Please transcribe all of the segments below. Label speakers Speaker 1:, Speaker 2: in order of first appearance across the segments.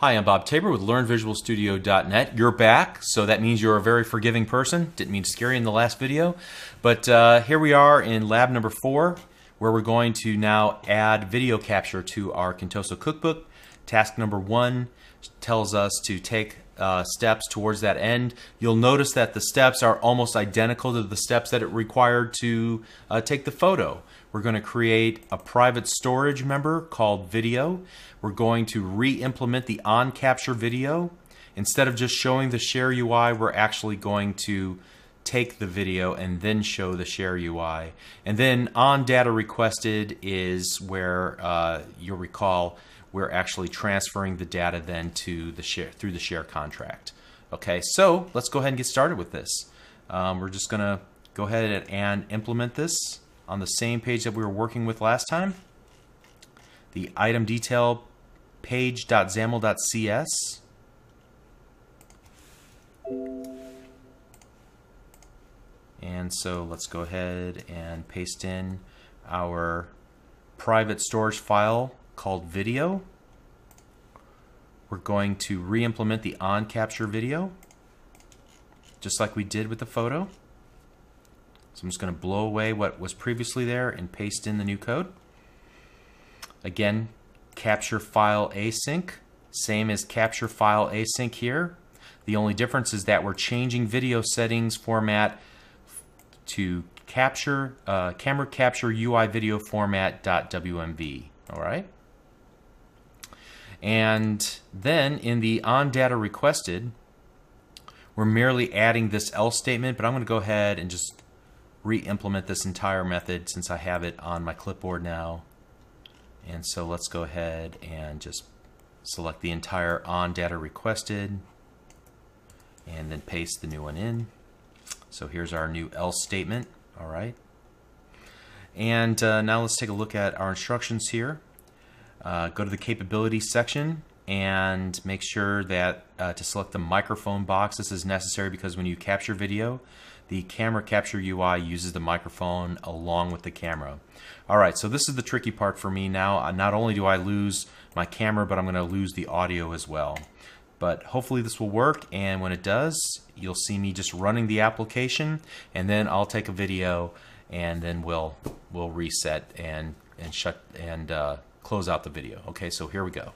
Speaker 1: Hi, I'm Bob Tabor with LearnVisualStudio.net. You're back, so that means you're a very forgiving person. Didn't mean to scare you in the last video. But uh, here we are in lab number four, where we're going to now add video capture to our Contoso cookbook. Task number one tells us to take uh, steps towards that end. You'll notice that the steps are almost identical to the steps that it required to uh, take the photo. We're going to create a private storage member called video. We're going to re-implement the on-capture video. Instead of just showing the share UI, we're actually going to take the video and then show the share UI. And then on data requested is where uh, you'll recall we're actually transferring the data then to the share through the share contract. Okay, so let's go ahead and get started with this. Um, we're just to go ahead and implement this on the same page that we were working with last time. The item detail page.xaml.cs. And so let's go ahead and paste in our private storage file called video. We're going to re-implement the on-capture video, just like we did with the photo. So I'm just going to blow away what was previously there and paste in the new code. Again, capture file async, same as capture file async here. The only difference is that we're changing video settings format to capture uh, camera capture UI video format .wmv. All right. And then in the on data requested, we're merely adding this else statement, but I'm going to go ahead and just re-implement this entire method since I have it on my clipboard now. And so let's go ahead and just select the entire on data requested and then paste the new one in. So here's our new else statement. All right. And uh, now let's take a look at our instructions here. Uh, go to the capabilities section and make sure that uh, to select the microphone box. This is necessary because when you capture video, the camera capture UI uses the microphone along with the camera. All right, so this is the tricky part for me now. Uh, not only do I lose my camera, but I'm going to lose the audio as well. But hopefully this will work, and when it does, you'll see me just running the application, and then I'll take a video, and then we'll we'll reset and and shut and uh, close out the video. Okay, so here we go.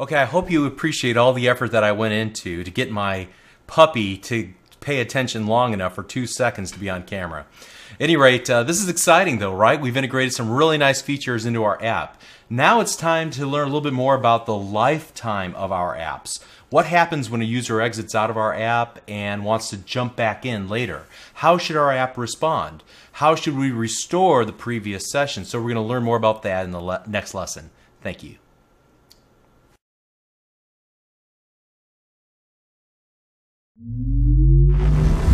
Speaker 1: Okay, I hope you appreciate all the effort that I went into to get my puppy to pay attention long enough for two seconds to be on camera. Any rate, uh, this is exciting though, right? We've integrated some really nice features into our app. Now it's time to learn a little bit more about the lifetime of our apps. What happens when a user exits out of our app and wants to jump back in later? How should our app respond? How should we restore the previous session? So we're going to learn more about that in the le next lesson. Thank you.
Speaker 2: you